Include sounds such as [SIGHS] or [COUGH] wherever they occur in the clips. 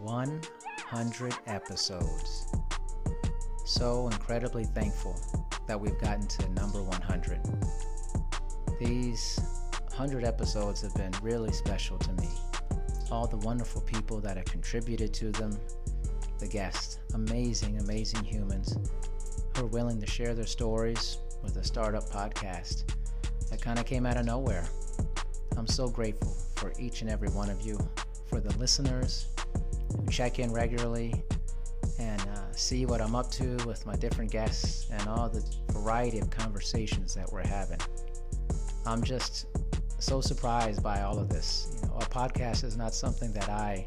100 episodes. So incredibly thankful that we've gotten to number 100. These 100 episodes have been really special to me. All the wonderful people that have contributed to them, the guests, amazing, amazing humans who are willing to share their stories with a startup podcast that kind of came out of nowhere. I'm so grateful for each and every one of you, for the listeners check in regularly and uh, see what I'm up to with my different guests and all the variety of conversations that we're having. I'm just so surprised by all of this. You know, a podcast is not something that I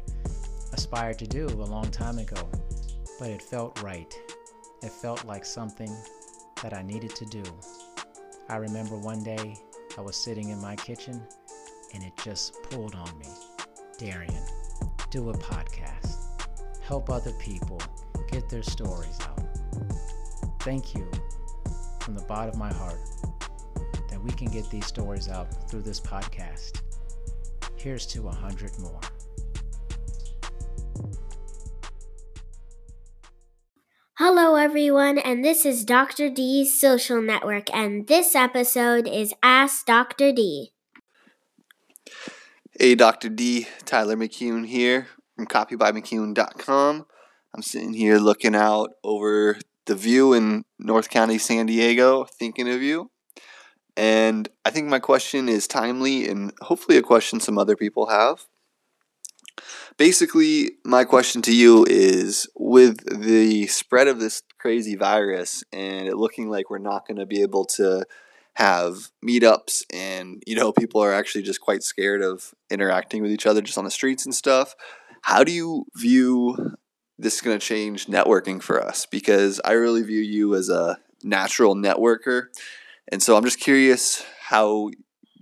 aspired to do a long time ago, but it felt right. It felt like something that I needed to do. I remember one day I was sitting in my kitchen and it just pulled on me. Darian, do a podcast. Help other people get their stories out. Thank you from the bottom of my heart that we can get these stories out through this podcast. Here's to a hundred more. Hello, everyone, and this is Dr. D's social network, and this episode is Ask Dr. D. Hey, Dr. D, Tyler McCune here from copybymccune.com. I'm sitting here looking out over the view in North County, San Diego, thinking of you. And I think my question is timely and hopefully a question some other people have. Basically, my question to you is with the spread of this crazy virus and it looking like we're not going to be able to have meetups and you know people are actually just quite scared of interacting with each other just on the streets and stuff how do you view this is going to change networking for us because i really view you as a natural networker and so i'm just curious how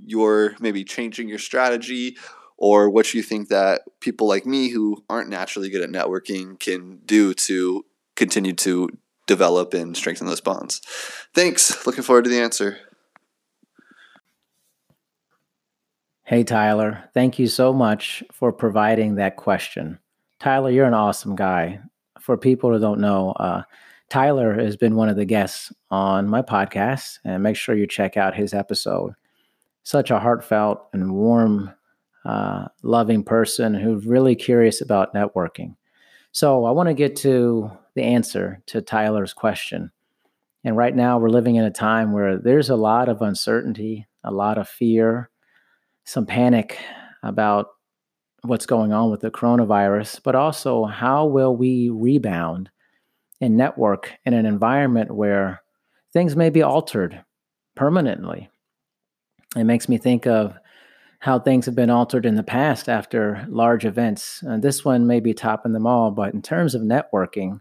you're maybe changing your strategy or what you think that people like me who aren't naturally good at networking can do to continue to develop and strengthen those bonds. Thanks. Looking forward to the answer. Hey, Tyler. Thank you so much for providing that question. Tyler, you're an awesome guy. For people who don't know, uh, Tyler has been one of the guests on my podcast, and make sure you check out his episode. Such a heartfelt and warm, uh, loving person who's really curious about networking. So, I want to get to the answer to Tyler's question. And right now, we're living in a time where there's a lot of uncertainty, a lot of fear, some panic about what's going on with the coronavirus, but also how will we rebound and network in an environment where things may be altered permanently. It makes me think of how things have been altered in the past after large events. And this one may be topping them all, but in terms of networking,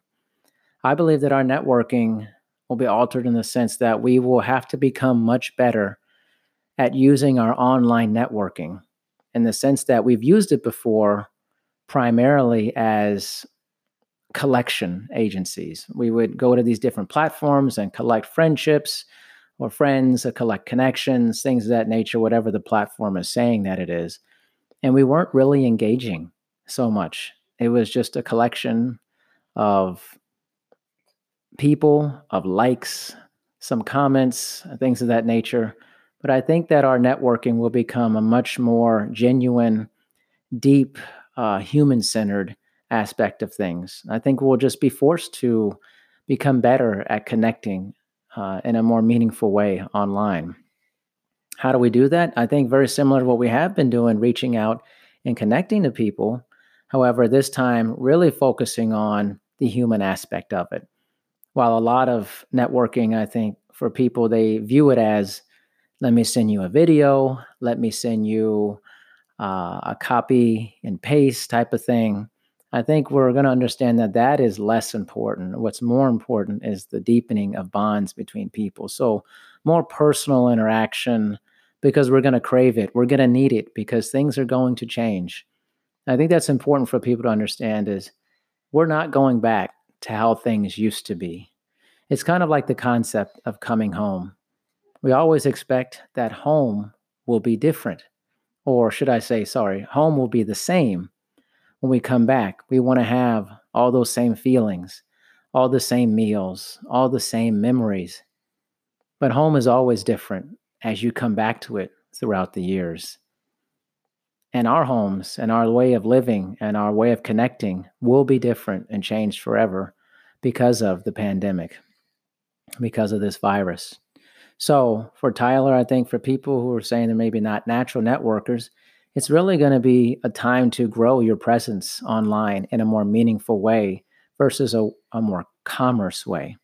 I believe that our networking will be altered in the sense that we will have to become much better at using our online networking in the sense that we've used it before primarily as collection agencies. We would go to these different platforms and collect friendships or friends, or collect connections, things of that nature, whatever the platform is saying that it is. And we weren't really engaging so much. It was just a collection of people, of likes, some comments, things of that nature. But I think that our networking will become a much more genuine, deep, uh, human centered aspect of things. I think we'll just be forced to become better at connecting uh, in a more meaningful way online. How do we do that? I think very similar to what we have been doing, reaching out and connecting to people. However, this time really focusing on the human aspect of it. While a lot of networking, I think, for people, they view it as let me send you a video, let me send you uh, a copy and paste type of thing. I think we're going to understand that that is less important. What's more important is the deepening of bonds between people. So, more personal interaction because we're going to crave it. We're going to need it because things are going to change. I think that's important for people to understand is we're not going back to how things used to be. It's kind of like the concept of coming home we always expect that home will be different. Or should I say, sorry, home will be the same. when we come back. We want to have all those same feelings, all the same meals, all the same memories. But home is always different as you come back to it throughout the years. And our homes and our way of living and our way of connecting will be different and changed forever because of the pandemic, because of this virus. So, for Tyler, I think for people who are saying they're maybe not natural networkers, it's really going to be a time to grow your presence online in a more meaningful way versus a, a more commerce way.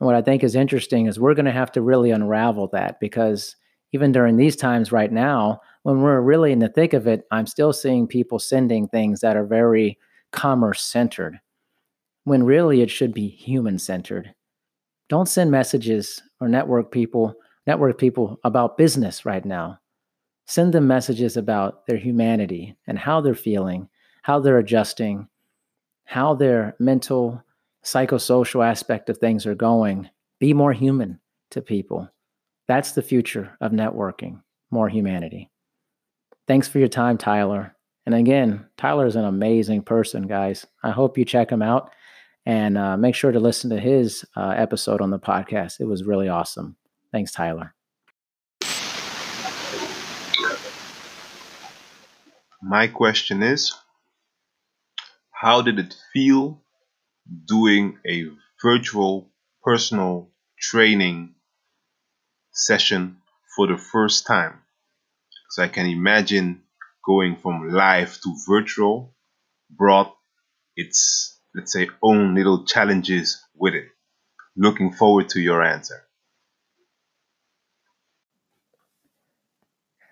And what I think is interesting is we're going to have to really unravel that because even during these times right now, when we're really in the thick of it, I'm still seeing people sending things that are very commerce centered when really it should be human centered. Don't send messages or network people, network people about business right now. Send them messages about their humanity and how they're feeling, how they're adjusting, how their mental, psychosocial aspect of things are going. Be more human to people. That's the future of networking, more humanity. Thanks for your time, Tyler. And again, Tyler is an amazing person, guys. I hope you check him out and uh, make sure to listen to his uh, episode on the podcast. It was really awesome. Thanks, Tyler. My question is How did it feel doing a virtual personal training session for the first time? So I can imagine going from live to virtual brought its let's say, own little challenges with it. Looking forward to your answer.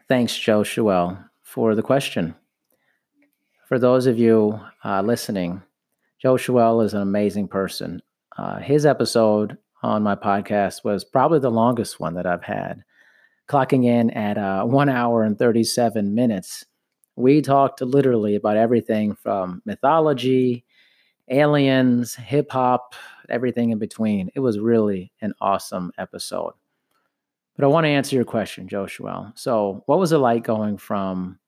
Thanks, Joshua, for the question. For those of you uh, listening, Joshua is an amazing person. Uh, his episode on my podcast was probably the longest one that I've had, clocking in at uh, one hour and 37 minutes. We talked literally about everything from mythology aliens, hip hop, everything in between. It was really an awesome episode. But I want to answer your question, Joshua. So, what was it like going from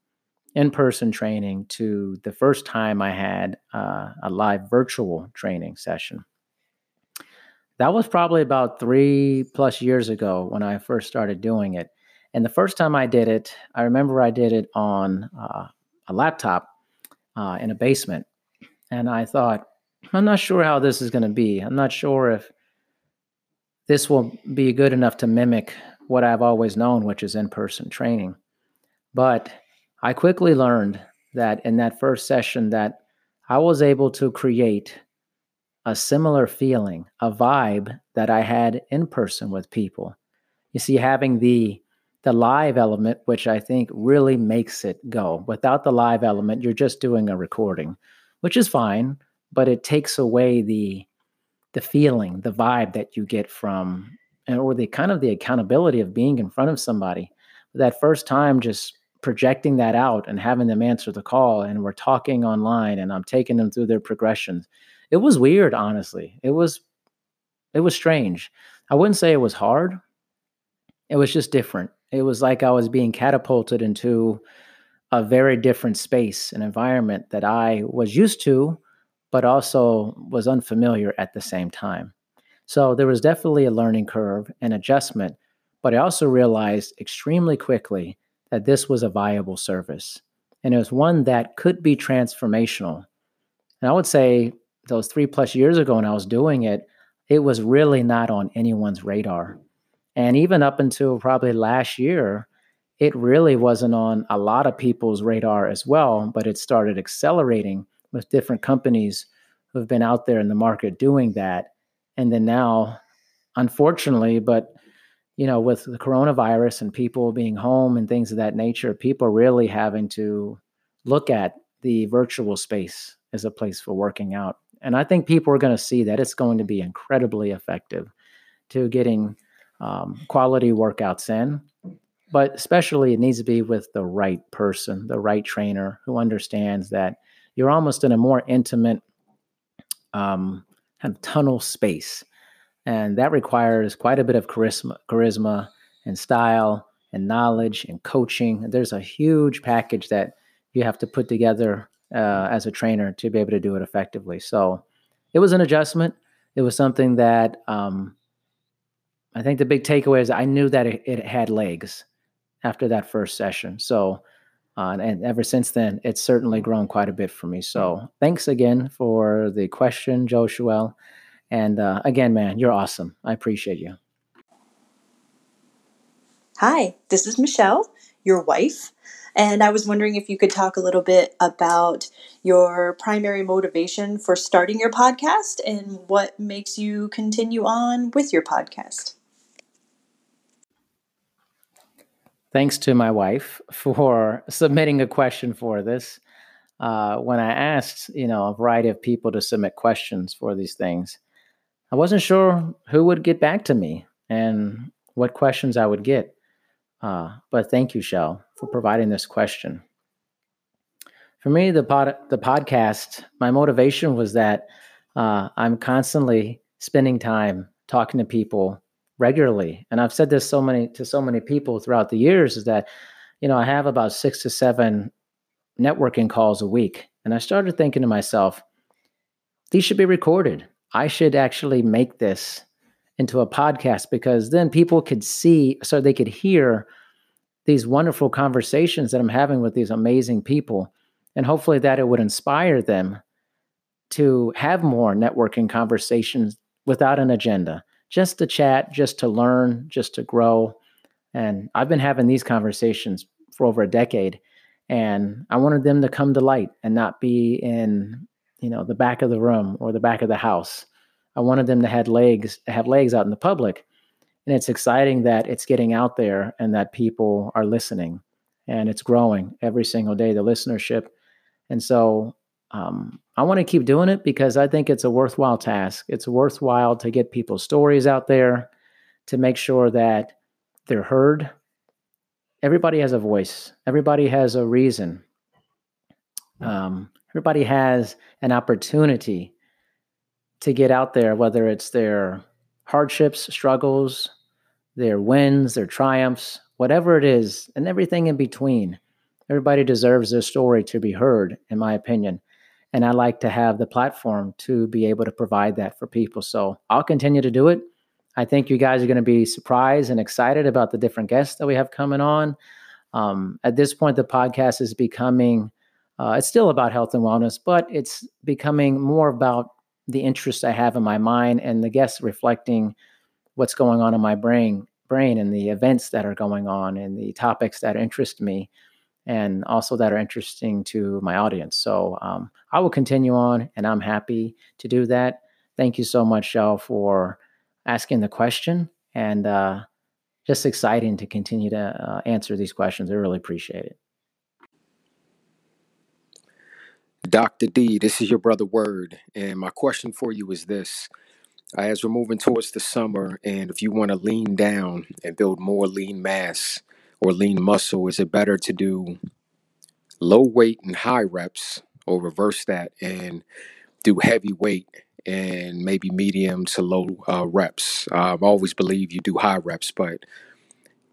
in person training to the first time I had uh, a live virtual training session? That was probably about three plus years ago when I first started doing it. And the first time I did it, I remember I did it on uh, a laptop uh, in a basement. And I thought, I'm not sure how this is going to be. I'm not sure if this will be good enough to mimic what I've always known, which is in person training. But I quickly learned that in that first session that I was able to create a similar feeling, a vibe that I had in person with people. You see, having the the live element, which I think really makes it go. Without the live element, you're just doing a recording, which is fine but it takes away the the feeling, the vibe that you get from eh, or the kind of the accountability of being in front of somebody. That first time just projecting that out and having them answer the call and we're talking online and I'm taking them through their progressions. It was weird, honestly. It was it was strange. I wouldn't say it was hard. It was just different. It was like I was being catapulted into a very different space, and environment that I was used to, but also was unfamiliar at the same time. So there was definitely a learning curve and adjustment, but I also realized extremely quickly that this was a viable service and it was one that could be transformational. And I would say those three plus years ago when I was doing it, it was really not on anyone's radar. And even up until probably last year, it really wasn't on a lot of people's radar as well, but it started accelerating with different companies who have been out there in the market doing that. And then now, unfortunately, but you know, with the coronavirus and people being home and things of that nature, people really having to look at the virtual space as a place for working out. And I think people are going to see that it's going to be incredibly effective to getting um, quality workouts in. But especially, it needs to be with the right person, the right trainer who understands that you're almost in a more intimate um, kind of tunnel space. And that requires quite a bit of charisma, charisma and style and knowledge and coaching. There's a huge package that you have to put together uh, as a trainer to be able to do it effectively. So it was an adjustment. It was something that um, I think the big takeaway is I knew that it, it had legs after that first session. So, uh, and ever since then, it's certainly grown quite a bit for me. So, thanks again for the question, Joshua. And uh, again, man, you're awesome. I appreciate you. Hi, this is Michelle, your wife. And I was wondering if you could talk a little bit about your primary motivation for starting your podcast and what makes you continue on with your podcast. Thanks to my wife for [LAUGHS] submitting a question for this. Uh, when I asked, you know, a variety of people to submit questions for these things, I wasn't sure who would get back to me and what questions I would get. Uh, but thank you, Shell, for providing this question. For me, the pod, the podcast, my motivation was that uh, I'm constantly spending time talking to people regularly, and I've said this so many to so many people throughout the years is that, you know, I have about six to seven networking calls a week, and I started thinking to myself, these should be recorded. I should actually make this into a podcast because then people could see, so they could hear these wonderful conversations that I'm having with these amazing people. And hopefully that it would inspire them to have more networking conversations without an agenda, just to chat, just to learn, just to grow. And I've been having these conversations for over a decade. And I wanted them to come to light and not be in, you know, the back of the room or the back of the house. I wanted them to have legs, have legs out in the public. And it's exciting that it's getting out there and that people are listening and it's growing every single day, the listenership. And so um, I want to keep doing it because I think it's a worthwhile task. It's worthwhile to get people's stories out there, to make sure that they're heard. Everybody has a voice, everybody has a reason, um, everybody has an opportunity to get out there, whether it's their hardships, struggles, their wins, their triumphs, whatever it is, and everything in between. Everybody deserves their story to be heard, in my opinion. And I like to have the platform to be able to provide that for people. So I'll continue to do it. I think you guys are going to be surprised and excited about the different guests that we have coming on. Um, at this point, the podcast is becoming, uh, it's still about health and wellness, but it's becoming more about the interests I have in my mind and the guests reflecting what's going on in my brain brain and the events that are going on and the topics that interest me and also that are interesting to my audience so um, i will continue on and i'm happy to do that thank you so much shell for asking the question and uh, just exciting to continue to uh, answer these questions i really appreciate it Dr. D, this is your brother Word, and my question for you is this. As we're moving towards the summer, and if you want to lean down and build more lean mass or lean muscle, is it better to do low weight and high reps or reverse that and do heavy weight and maybe medium to low uh, reps? Uh, I've always believed you do high reps, but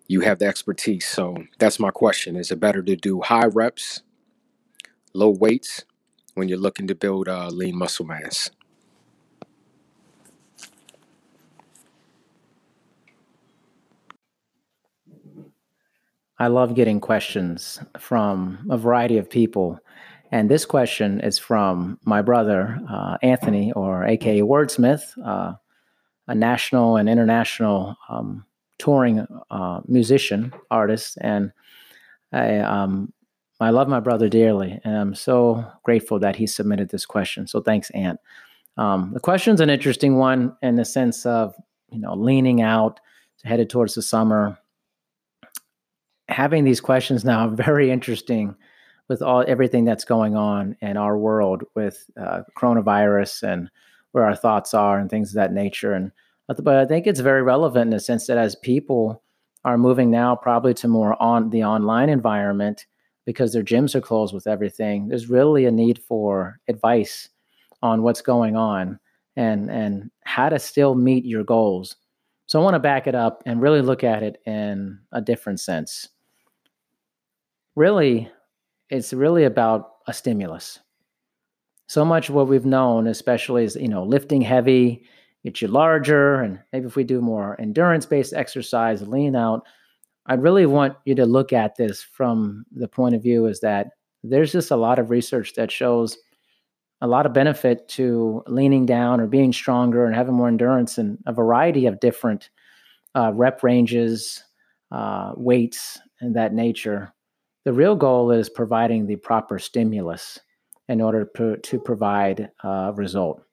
you have the expertise. So that's my question. Is it better to do high reps, low weights, when you're looking to build uh, lean muscle mass. I love getting questions from a variety of people. And this question is from my brother, uh, Anthony, or AKA Wordsmith, uh, a national and international um, touring uh, musician, artist. And I, um, I love my brother dearly, and I'm so grateful that he submitted this question. So thanks, Ant. Um, the question's an interesting one in the sense of you know leaning out, headed towards the summer. Having these questions now very interesting with all everything that's going on in our world with uh, coronavirus and where our thoughts are and things of that nature. And but I think it's very relevant in the sense that as people are moving now probably to more on the online environment because their gyms are closed with everything, there's really a need for advice on what's going on and and how to still meet your goals. So I want to back it up and really look at it in a different sense. Really, it's really about a stimulus. so much what we've known, especially is, you know, lifting heavy, get you larger. And maybe if we do more endurance based exercise, lean out, I really want you to look at this from the point of view is that there's just a lot of research that shows a lot of benefit to leaning down or being stronger and having more endurance and a variety of different uh, rep ranges, uh, weights, and that nature. The real goal is providing the proper stimulus in order to, to provide a result.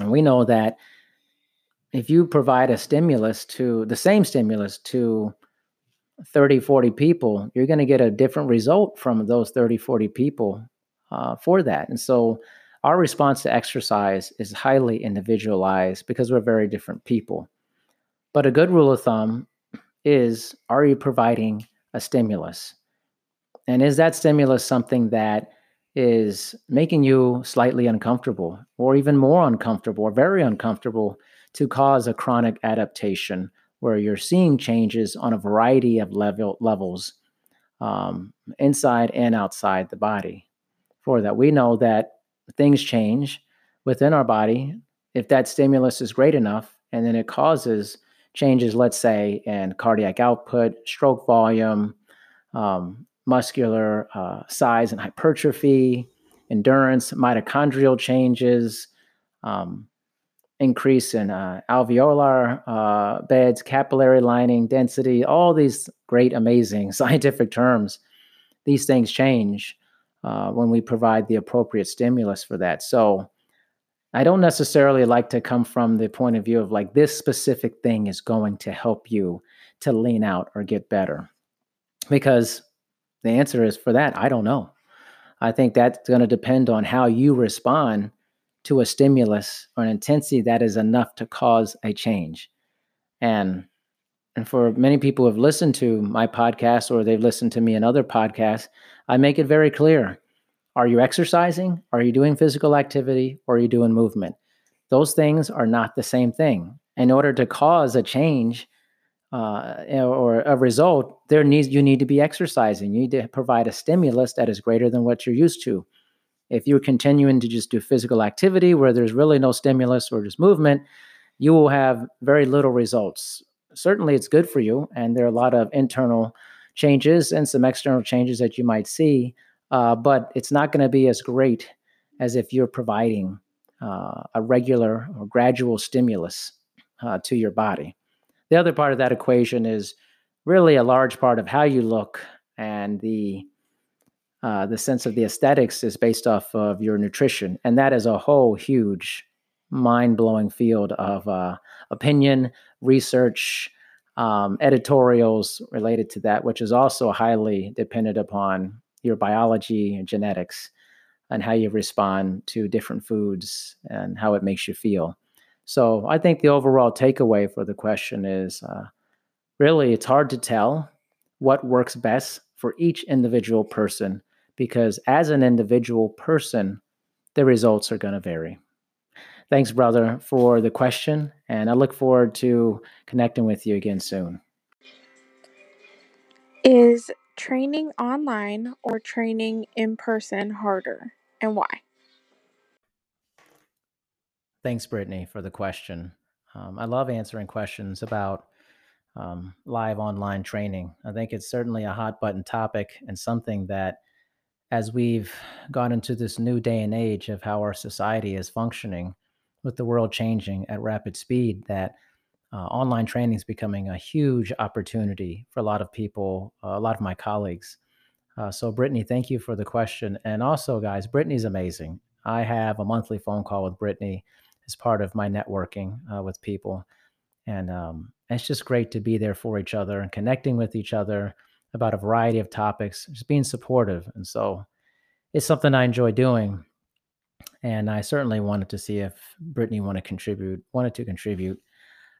And we know that if you provide a stimulus to the same stimulus to 30, 40 people, you're going to get a different result from those 30, 40 people uh, for that. And so our response to exercise is highly individualized because we're very different people. But a good rule of thumb is are you providing a stimulus? And is that stimulus something that is making you slightly uncomfortable or even more uncomfortable or very uncomfortable to cause a chronic adaptation where you're seeing changes on a variety of level levels um, inside and outside the body? For that we know that things change within our body. If that stimulus is great enough and then it causes changes let's say in cardiac output stroke volume um, muscular uh, size and hypertrophy, endurance, mitochondrial changes, um, increase in uh, alveolar uh, beds, capillary lining density, all these great, amazing [LAUGHS] scientific terms. These things change uh, when we provide the appropriate stimulus for that. So, I don't necessarily like to come from the point of view of like this specific thing is going to help you to lean out or get better because the answer is for that, I don't know. I think that's going to depend on how you respond to a stimulus or an intensity that is enough to cause a change. And and for many people who have listened to my podcast or they've listened to me in other podcasts, I make it very clear. Are you exercising? Are you doing physical activity? Or are you doing movement? Those things are not the same thing. In order to cause a change, uh, or a result, there needs you need to be exercising. You need to provide a stimulus that is greater than what you're used to. If you're continuing to just do physical activity where there's really no stimulus or just movement, you will have very little results. Certainly, it's good for you, and there are a lot of internal changes and some external changes that you might see, uh, but it's not going to be as great as if you're providing uh, a regular or gradual stimulus uh, to your body. The other part of that equation is really a large part of how you look and the uh, the sense of the aesthetics is based off of your nutrition, and that is a whole huge, mind blowing field of uh, opinion, research, um, editorials related to that, which is also highly dependent upon your biology and genetics and how you respond to different foods and how it makes you feel. So I think the overall takeaway for the question is uh, really it's hard to tell what works best for each individual person because as an individual person, the results are going to vary. Thanks, brother, for the question, and I look forward to connecting with you again soon. Is training online or training in person harder, and why? Thanks, Brittany, for the question. Um, I love answering questions about um, live online training. I think it's certainly a hot button topic and something that, as we've gone into this new day and age of how our society is functioning, with the world changing at rapid speed, that uh, online training is becoming a huge opportunity for a lot of people, uh, a lot of my colleagues. Uh, so, Brittany, thank you for the question. And also, guys, Brittany's amazing. I have a monthly phone call with Brittany as part of my networking uh, with people. And um, it's just great to be there for each other and connecting with each other about a variety of topics, just being supportive. And so it's something I enjoy doing. And I certainly wanted to see if Brittany wanted to contribute, wanted to contribute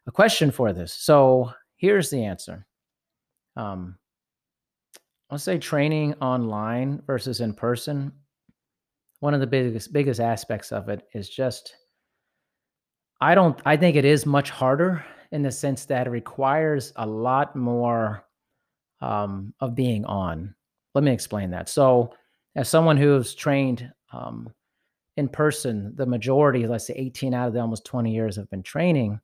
a question for this. So here's the answer. Um, let's say training online versus in person. One of the biggest biggest aspects of it is just I don't I think it is much harder in the sense that it requires a lot more um, of being on. Let me explain that. So, as someone who's trained um, in person, the majority, let's say 18 out of the almost 20 years have been training.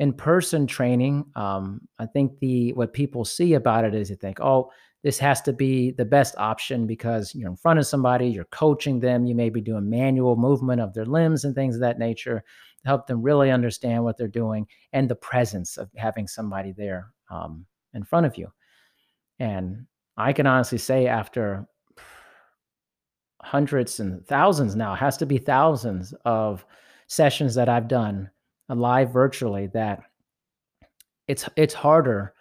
In person training, um, I think the what people see about it is they think, oh, this has to be the best option because you're in front of somebody, you're coaching them, you may be doing manual movement of their limbs and things of that nature help them really understand what they're doing and the presence of having somebody there um, in front of you. And I can honestly say, after hundreds and thousands now, has to be thousands of sessions that I've done live virtually, that it's it's harder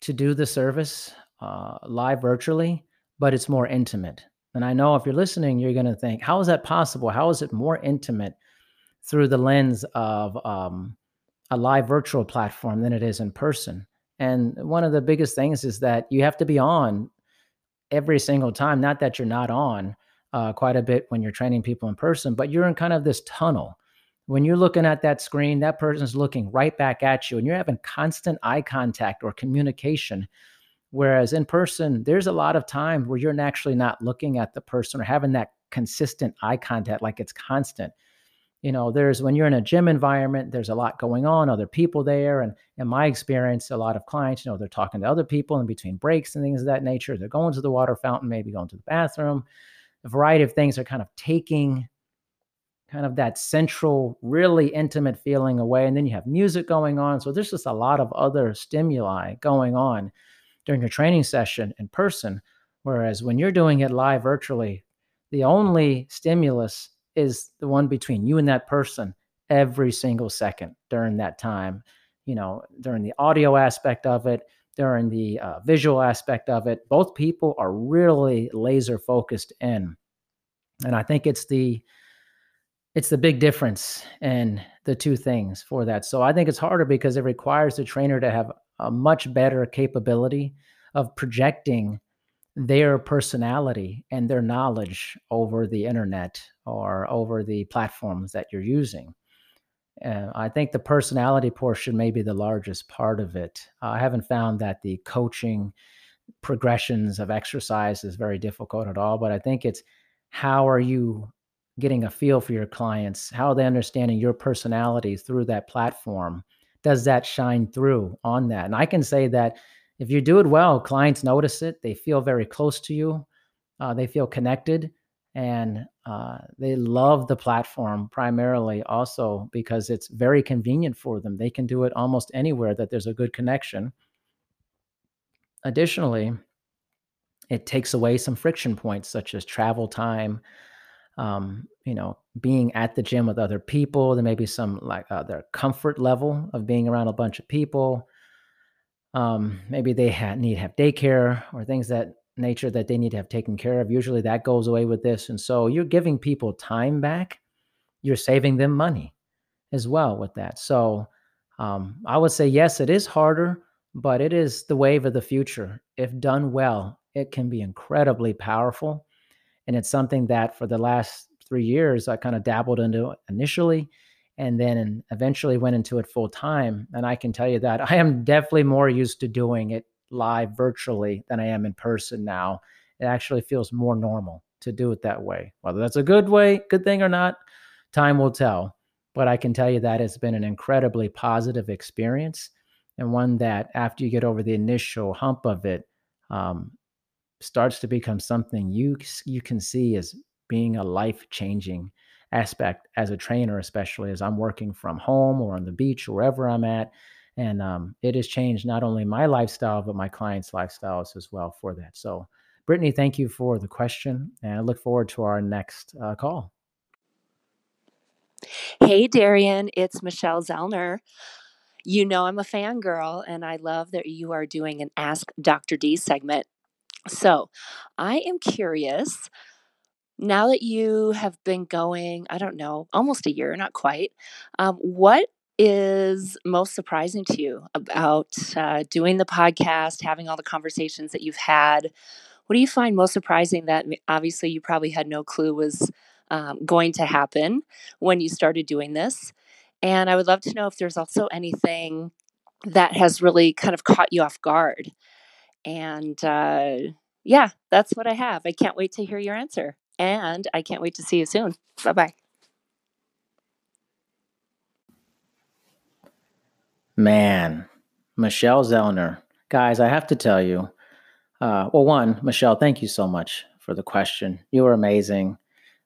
to do the service uh, live virtually, but it's more intimate. And I know if you're listening, you're going to think, how is that possible? How is it more intimate through the lens of um, a live virtual platform than it is in person? And one of the biggest things is that you have to be on every single time. Not that you're not on uh, quite a bit when you're training people in person, but you're in kind of this tunnel. When you're looking at that screen, that person's looking right back at you, and you're having constant eye contact or communication Whereas in person, there's a lot of time where you're actually not looking at the person or having that consistent eye contact, like it's constant. You know, there's when you're in a gym environment, there's a lot going on, other people there. And in my experience, a lot of clients, you know, they're talking to other people in between breaks and things of that nature. They're going to the water fountain, maybe going to the bathroom. A variety of things are kind of taking kind of that central, really intimate feeling away. And then you have music going on. So there's just a lot of other stimuli going on during your training session in person. Whereas when you're doing it live virtually, the only stimulus is the one between you and that person every single second during that time. You know, during the audio aspect of it, during the uh, visual aspect of it, both people are really laser focused in. And I think it's the it's the big difference in the two things for that. So I think it's harder because it requires the trainer to have a much better capability of projecting their personality and their knowledge over the internet or over the platforms that you're using. Uh, I think the personality portion may be the largest part of it. I haven't found that the coaching progressions of exercise is very difficult at all, but I think it's how are you getting a feel for your clients? How are they understanding your personality through that platform? does that shine through on that? And I can say that if you do it well, clients notice it. They feel very close to you. Uh, they feel connected, and uh, they love the platform primarily also because it's very convenient for them. They can do it almost anywhere that there's a good connection. Additionally, it takes away some friction points such as travel time, um, you know, being at the gym with other people. There may be some like uh, their comfort level of being around a bunch of people. Um, maybe they ha- need have daycare or things that nature that they need to have taken care of. Usually that goes away with this. And so you're giving people time back. You're saving them money as well with that. So um, I would say, yes, it is harder, but it is the wave of the future. If done well, it can be incredibly powerful and it's something that for the last three years I kind of dabbled into initially and then eventually went into it full time. And I can tell you that I am definitely more used to doing it live virtually than I am in person now. It actually feels more normal to do it that way. Whether that's a good way, good thing or not, time will tell. But I can tell you that it's been an incredibly positive experience and one that after you get over the initial hump of it, um, starts to become something you you can see as being a life changing aspect as a trainer, especially as I'm working from home or on the beach or wherever I'm at. And um, it has changed not only my lifestyle, but my clients' lifestyles as well for that. So, Brittany, thank you for the question. And I look forward to our next uh, call. Hey, Darian, it's Michelle Zellner. You know, I'm a fangirl, and I love that you are doing an Ask Dr. D segment so I am curious now that you have been going, I don't know, almost a year, not quite, um, what is most surprising to you about uh, doing the podcast, having all the conversations that you've had? What do you find most surprising that obviously you probably had no clue was um, going to happen when you started doing this? And I would love to know if there's also anything that has really kind of caught you off guard and uh, yeah, that's what I have. I can't wait to hear your answer. And I can't wait to see you soon. Bye bye. Man, Michelle Zellner. Guys, I have to tell you. Uh, well, one, Michelle, thank you so much for the question. You are amazing.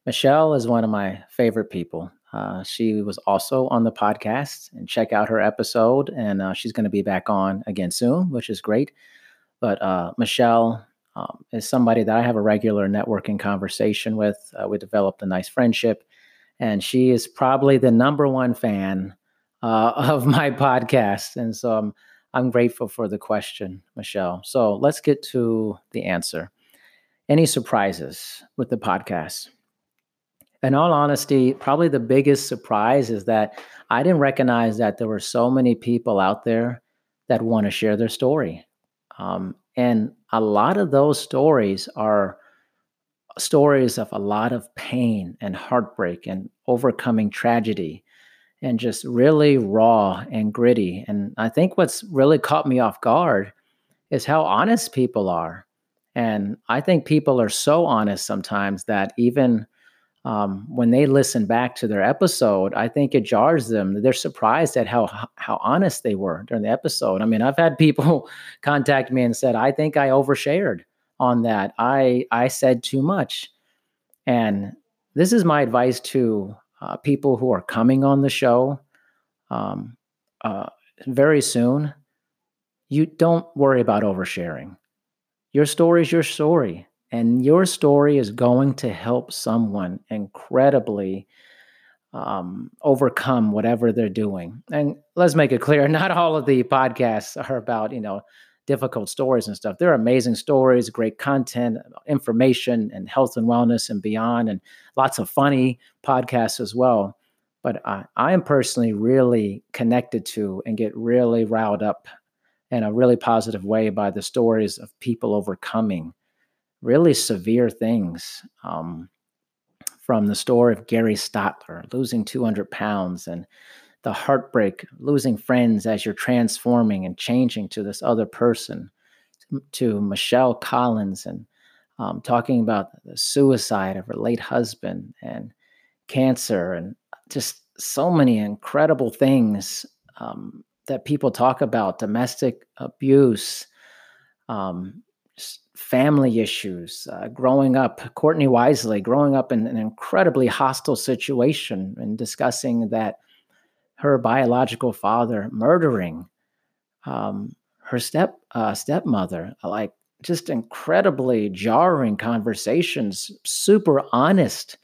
Michelle is one of my favorite people. Uh, she was also on the podcast and check out her episode. And uh, she's going to be back on again soon, which is great. But uh, Michelle, um, is somebody that I have a regular networking conversation with. Uh, we developed a nice friendship, and she is probably the number one fan uh, [LAUGHS] of my podcast. And so I'm I'm grateful for the question, Michelle. So let's get to the answer. Any surprises with the podcast? In all honesty, probably the biggest surprise is that I didn't recognize that there were so many people out there that want to share their story. Um, and a lot of those stories are stories of a lot of pain and heartbreak and overcoming tragedy and just really raw and gritty. And I think what's really caught me off guard is how honest people are. And I think people are so honest sometimes that even um, when they listen back to their episode, I think it jars them. They're surprised at how how honest they were during the episode. I mean, I've had people [LAUGHS] contact me and said, "I think I overshared on that. I I said too much." And this is my advice to uh, people who are coming on the show um, uh, very soon, you don't worry about oversharing. Your story is your story, and your story is going to help someone incredibly um, overcome whatever they're doing. And let's make it clear: [LAUGHS] not all of the podcasts are about you know difficult stories and stuff. They're amazing stories, great content, information, and health and wellness and beyond, and lots of funny podcasts as well. But I, I am personally really connected to and get really riled up in a really positive way by the stories of people overcoming really severe things. Um, from the story of Gary Stotler losing 200 pounds and the heartbreak, losing friends as you're transforming and changing to this other person, to Michelle Collins and um, talking about the suicide of her late husband and cancer and just so many incredible things um, that people talk about domestic abuse, um, family issues, uh, growing up, Courtney Wisely, growing up in an incredibly hostile situation and discussing that her biological father murdering um, her step uh, stepmother, like just incredibly jarring conversations, super honest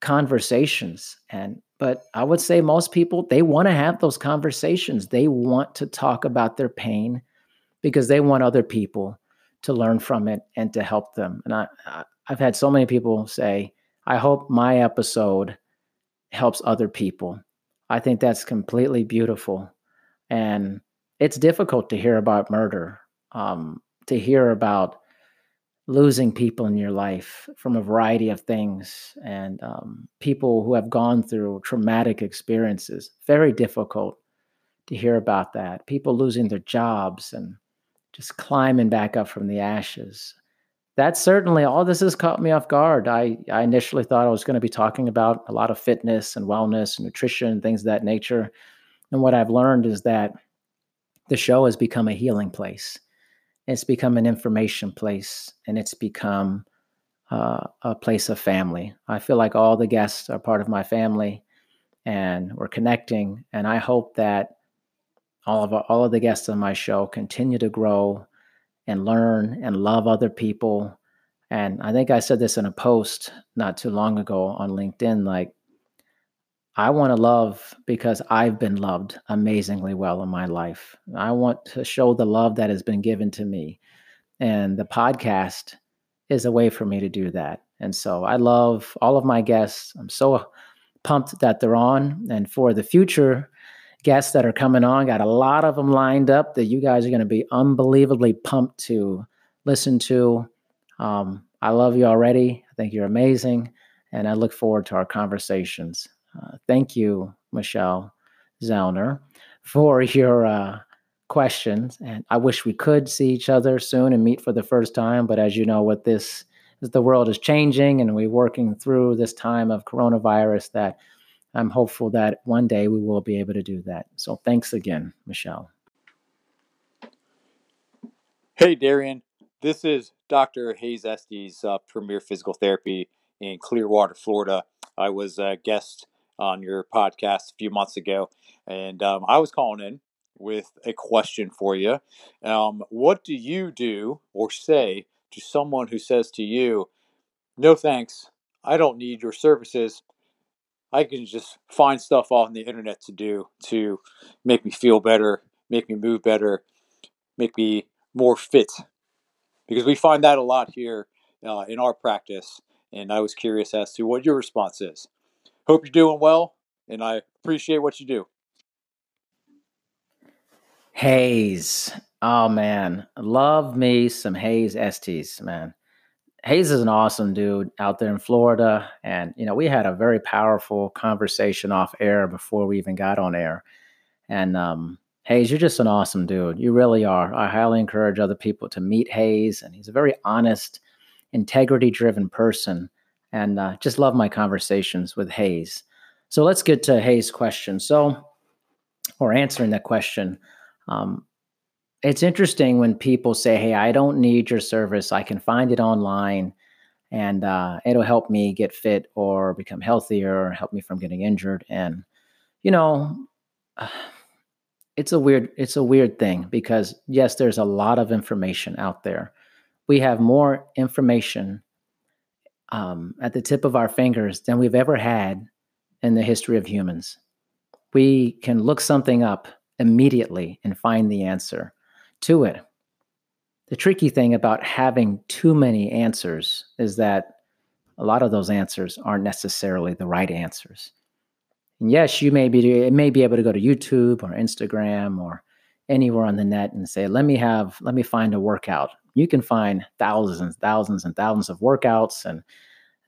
conversations, and but I would say most people they want to have those conversations. They want to talk about their pain because they want other people to learn from it and to help them. And I, I've had so many people say, "I hope my episode helps other people." I think that's completely beautiful. And it's difficult to hear about murder, um, to hear about losing people in your life from a variety of things and um, people who have gone through traumatic experiences. Very difficult to hear about that. People losing their jobs and just climbing back up from the ashes that certainly all this has caught me off guard. I, I initially thought I was going to be talking about a lot of fitness and wellness and nutrition, things of that nature. And what I've learned is that the show has become a healing place. It's become an information place and it's become uh, a place of family. I feel like all the guests are part of my family and we're connecting. And I hope that all of all of the guests on my show continue to grow and learn and love other people. And I think I said this in a post not too long ago on LinkedIn like, I want to love because I've been loved amazingly well in my life. I want to show the love that has been given to me. And the podcast is a way for me to do that. And so I love all of my guests. I'm so pumped that they're on. And for the future, guests that are coming on. Got a lot of them lined up that you guys are going to be unbelievably pumped to listen to. Um, I love you already. I think you're amazing. And I look forward to our conversations. Uh, thank you, Michelle Zellner, for [LAUGHS] your uh, questions. And I wish we could see each other soon and meet for the first time. But as you know, what this the world is changing and we're working through this time of coronavirus, that I'm hopeful that one day we will be able to do that. So thanks again, Michelle. Hey, Darian. This is Dr. Hayes Estes, uh, Premier Physical Therapy in Clearwater, Florida. I was a guest on your podcast a few months ago, and um, I was calling in with a question for you. Um, what do you do or say to someone who says to you, No thanks, I don't need your services? I can just find stuff on the internet to do to make me feel better, make me move better, make me more fit. Because we find that a lot here uh, in our practice. And I was curious as to what your response is. Hope you're doing well, and I appreciate what you do. Hayes. Oh man, love me some Hayes Estes, man. Hayes is an awesome dude out there in Florida, and you know we had a very powerful conversation off air before we even got on air. And um, Hayes, you're just an awesome dude. You really are. I highly encourage other people to meet Hayes, and he's a very honest, integrity-driven person, and uh, just love my conversations with Hayes. So let's get to Hayes' question. So, or answering that question. Um, it's interesting when people say, Hey, I don't need your service. I can find it online and uh, it'll help me get fit or become healthier, or help me from getting injured. And, you know, [SIGHS] it's a weird, it's a weird thing because yes, there's a lot of information out there. We have more information um, at the tip of our fingers than we've ever had in the history of humans. We can look something up immediately and find the answer to it. The tricky thing about having too many answers is that a lot of those answers aren't necessarily the right answers. And yes, you may be it may be able to go to YouTube or Instagram or anywhere on the net and say, let me have, let me find a workout. You can find thousands and thousands and thousands of workouts and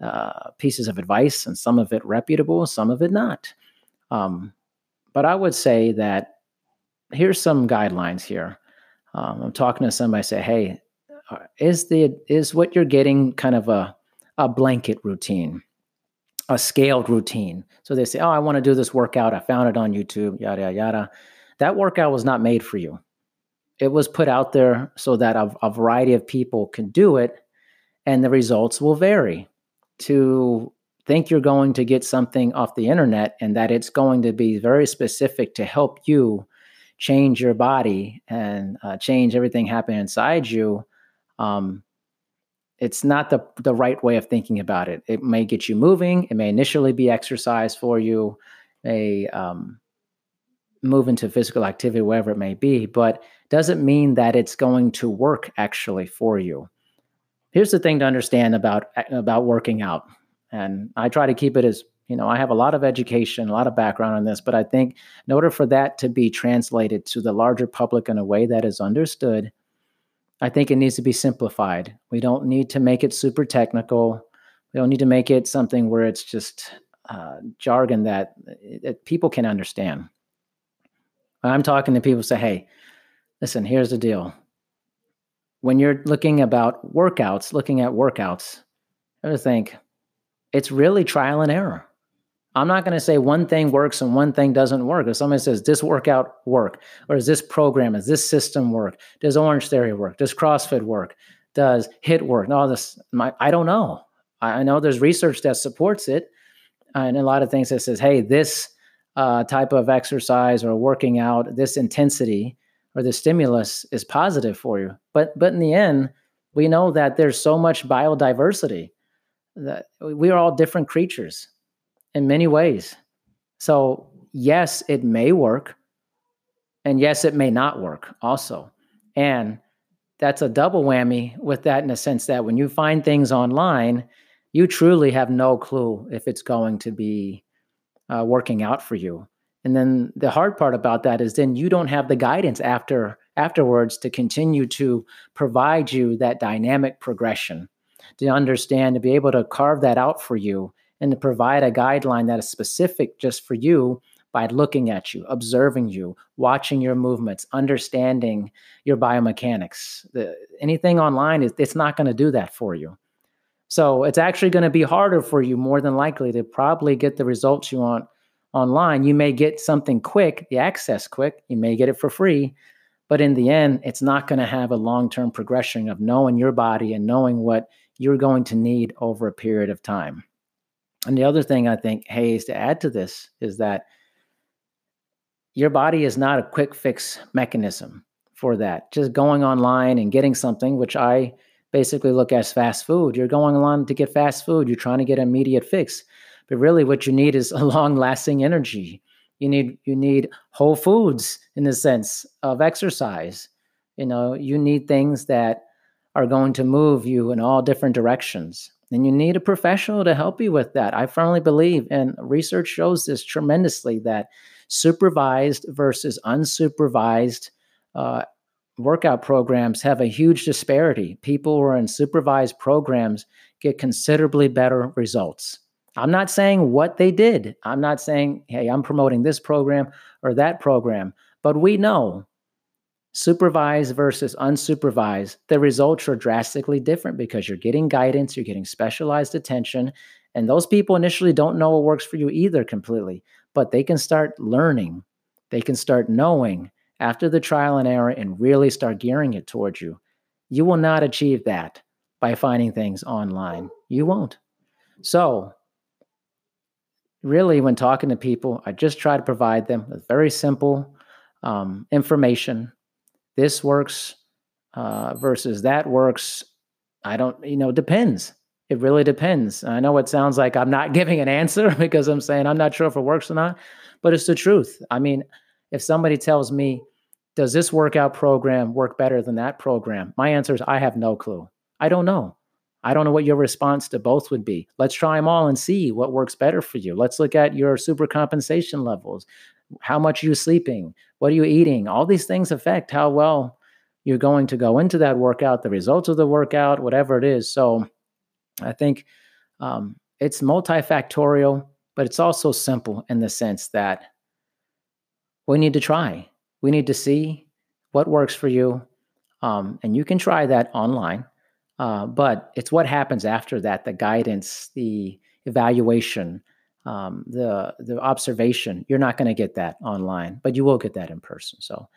uh, pieces of advice, and some of it reputable, some of it not. Um, but I would say that here's some guidelines here. Um, I'm talking to somebody, say, hey, uh, is the is what you're getting kind of a a blanket routine, a scaled routine? So they say, oh, I want to do this workout. I found it on YouTube, yada yada yada. That workout was not made for you. It was put out there so that a, a variety of people can do it, and the results will vary. To think you're going to get something off the internet and that it's going to be very specific to help you change your body and uh, change everything happening inside you, um, it's not the the right way of thinking about it. It may get you moving. It may initially be exercise for you, may um, move into physical activity, whatever it may be, but doesn't mean that it's going to work actually for you. Here's the thing to understand about about working out, and I try to keep it as you know, I have a lot of education, a lot of background on this, but I think in order for that to be translated to the larger public in a way that is understood, I think it needs to be simplified. We don't need to make it super technical. We don't need to make it something where it's just uh, jargon that, that people can understand. I'm talking to people say, hey, listen, here's the deal. When you're looking about workouts, looking at workouts, I would think it's really trial and error. I'm not going to say one thing works and one thing doesn't work. If somebody says this workout work, or does this program, does this system work? Does Orange Theory work? Does CrossFit work? Does HIT work? No, this my, I don't know. I, know there's research that supports it, and a lot of things that says, hey, this uh, type of exercise or working out, this intensity or the stimulus is positive for you. But but in the end, we know that there's so much biodiversity that we are all different creatures in many ways. So, yes, it may work. And yes, it may not work also. And that's a double whammy with that in the sense that when you find things online, you truly have no clue if it's going to be uh, working out for you. And then the hard part about that is then you don't have the guidance after afterwards to continue to provide you that dynamic progression to understand to be able to carve that out for you and to provide a guideline that is specific just for you by looking at you, observing you, watching your movements, understanding your biomechanics. The, anything online is it's not going to do that for you. So it's actually going to be harder for you more than likely to probably get the results you want online, you may get something quick, the access quick, you may get it for free, but in the end, it's not going to have a long term progression of knowing your body and knowing what you're going to need over a period of time. And the other thing I think, Hayes, to add to this is that your body is not a quick fix mechanism for that. Just going online and getting something, which I basically look as fast food. You're going online to get fast food, you're trying to get an immediate fix. But really what you need is [LAUGHS] a long-lasting energy. You need you need whole foods in the sense of exercise. You know, you need things that are going to move you in all different directions. And you need a professional to help you with that. I firmly believe, and research shows this tremendously, that supervised versus unsupervised uh, workout programs have a huge disparity. People who are in supervised programs get considerably better results. I'm not saying what they did. I'm not saying, hey, I'm promoting this program or that program, but we know supervised versus unsupervised, the results are drastically different because you're getting guidance, you're getting specialized attention, and those people initially don't know what works for you either completely, but they can start learning, they can start knowing after the trial and error and really start gearing it towards you. You will not achieve that by finding things online. You won't. So, really, when talking to people, I just try to provide them with very simple um, information. This works uh, versus that works. I don't, you know, depends. It really depends. I know it sounds like I'm not [LAUGHS] giving an answer [LAUGHS] because I'm saying I'm not sure if it works or not, but it's the truth. I mean, if somebody tells me, does this workout program work better than that program? My answer is I have no clue. I don't know. I don't know what your response to both would be. Let's try them all and see what works better for you. Let's look at your super compensation levels. How much are you sleeping? What are you eating? All these things affect how well you're going to go into that workout, the results of the workout, whatever it is. So I think um, it's multifactorial, but it's also simple in the sense that we need to try we need to see what works for you. Um, and you can try that online. Uh, but it's what happens after that the guidance, the evaluation, um, the, the observation. You're not going to get that online, but you will get that in person. So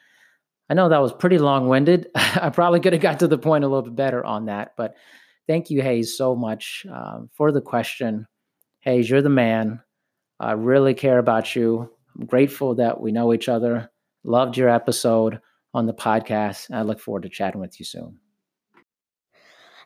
I know that was pretty long winded. [LAUGHS] I probably could have got to the point a little bit better on that. But thank you, Hayes, so much um, for the question. Hayes, you're the man. I really care about you. I'm grateful that we know each other. Loved your episode on the podcast. I look forward to chatting with you soon.